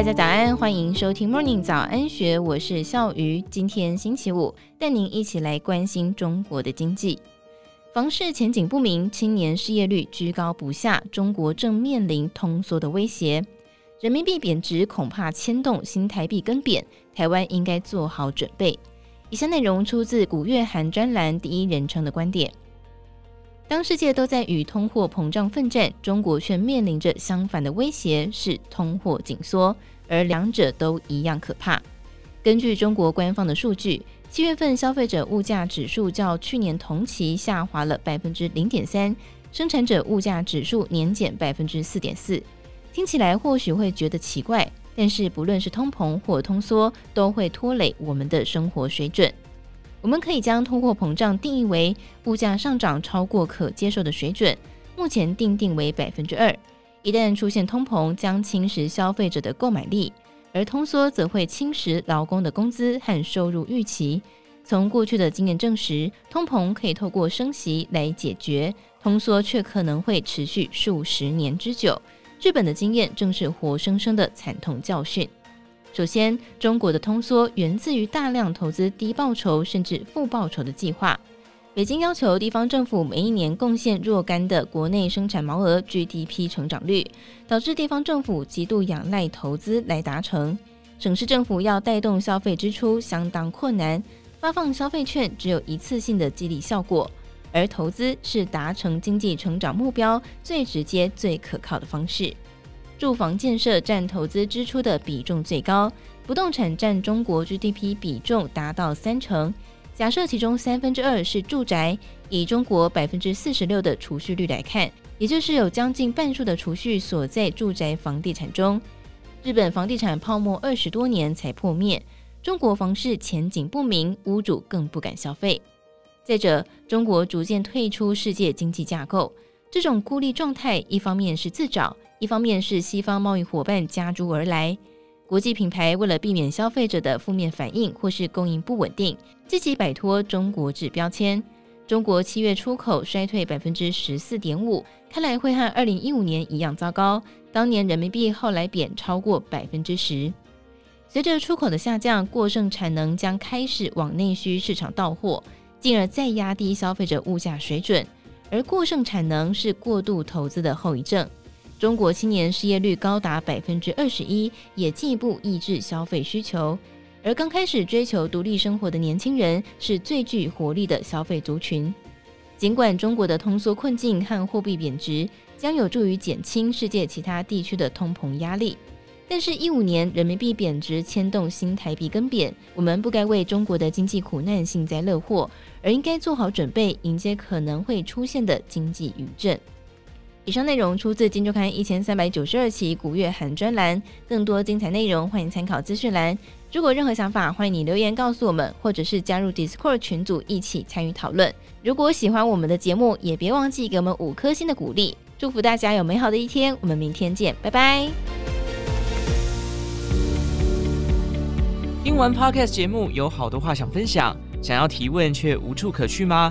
大家早安，欢迎收听 Morning 早安学，我是笑鱼。今天星期五，带您一起来关心中国的经济。房市前景不明，青年失业率居高不下，中国正面临通缩的威胁。人民币贬值恐怕牵动新台币更贬，台湾应该做好准备。以下内容出自古月涵专栏第一人称的观点。当世界都在与通货膨胀奋战，中国却面临着相反的威胁，是通货紧缩，而两者都一样可怕。根据中国官方的数据，七月份消费者物价指数较去年同期下滑了百分之零点三，生产者物价指数年减百分之四点四。听起来或许会觉得奇怪，但是不论是通膨或通缩，都会拖累我们的生活水准。我们可以将通货膨胀定义为物价上涨超过可接受的水准，目前定定为百分之二。一旦出现通膨，将侵蚀消费者的购买力；而通缩则会侵蚀劳工的工资和收入预期。从过去的经验证实，通膨可以透过升息来解决，通缩却可能会持续数十年之久。日本的经验正是活生生的惨痛教训。首先，中国的通缩源自于大量投资低报酬甚至负报酬的计划。北京要求地方政府每一年贡献若干的国内生产毛额 GDP 成长率，导致地方政府极度仰赖投资来达成。省市政府要带动消费支出相当困难，发放消费券只有一次性的激励效果，而投资是达成经济成长目标最直接、最可靠的方式。住房建设占投资支出的比重最高，不动产占中国 GDP 比重达到三成。假设其中三分之二是住宅，以中国百分之四十六的储蓄率来看，也就是有将近半数的储蓄锁在住宅房地产中。日本房地产泡沫二十多年才破灭，中国房市前景不明，屋主更不敢消费。再者，中国逐渐退出世界经济架构，这种孤立状态，一方面是自找。一方面是西方贸易伙伴加诸而来，国际品牌为了避免消费者的负面反应或是供应不稳定，积极摆脱中国制标签。中国七月出口衰退百分之十四点五，看来会和二零一五年一样糟糕。当年人民币后来贬超过百分之十。随着出口的下降，过剩产能将开始往内需市场倒货，进而再压低消费者物价水准。而过剩产能是过度投资的后遗症。中国青年失业率高达百分之二十一，也进一步抑制消费需求。而刚开始追求独立生活的年轻人是最具活力的消费族群。尽管中国的通缩困境和货币贬值将有助于减轻世界其他地区的通膨压力，但是，一五年人民币贬值牵动新台币更贬，我们不该为中国的经济苦难幸灾乐祸，而应该做好准备，迎接可能会出现的经济余震。以上内容出自《金周刊》一千三百九十二期古月涵专栏，更多精彩内容欢迎参考资讯栏。如果任何想法，欢迎你留言告诉我们，或者是加入 Discord 群组一起参与讨论。如果喜欢我们的节目，也别忘记给我们五颗星的鼓励。祝福大家有美好的一天，我们明天见，拜拜。听完 Podcast 节目，有好多话想分享，想要提问却无处可去吗？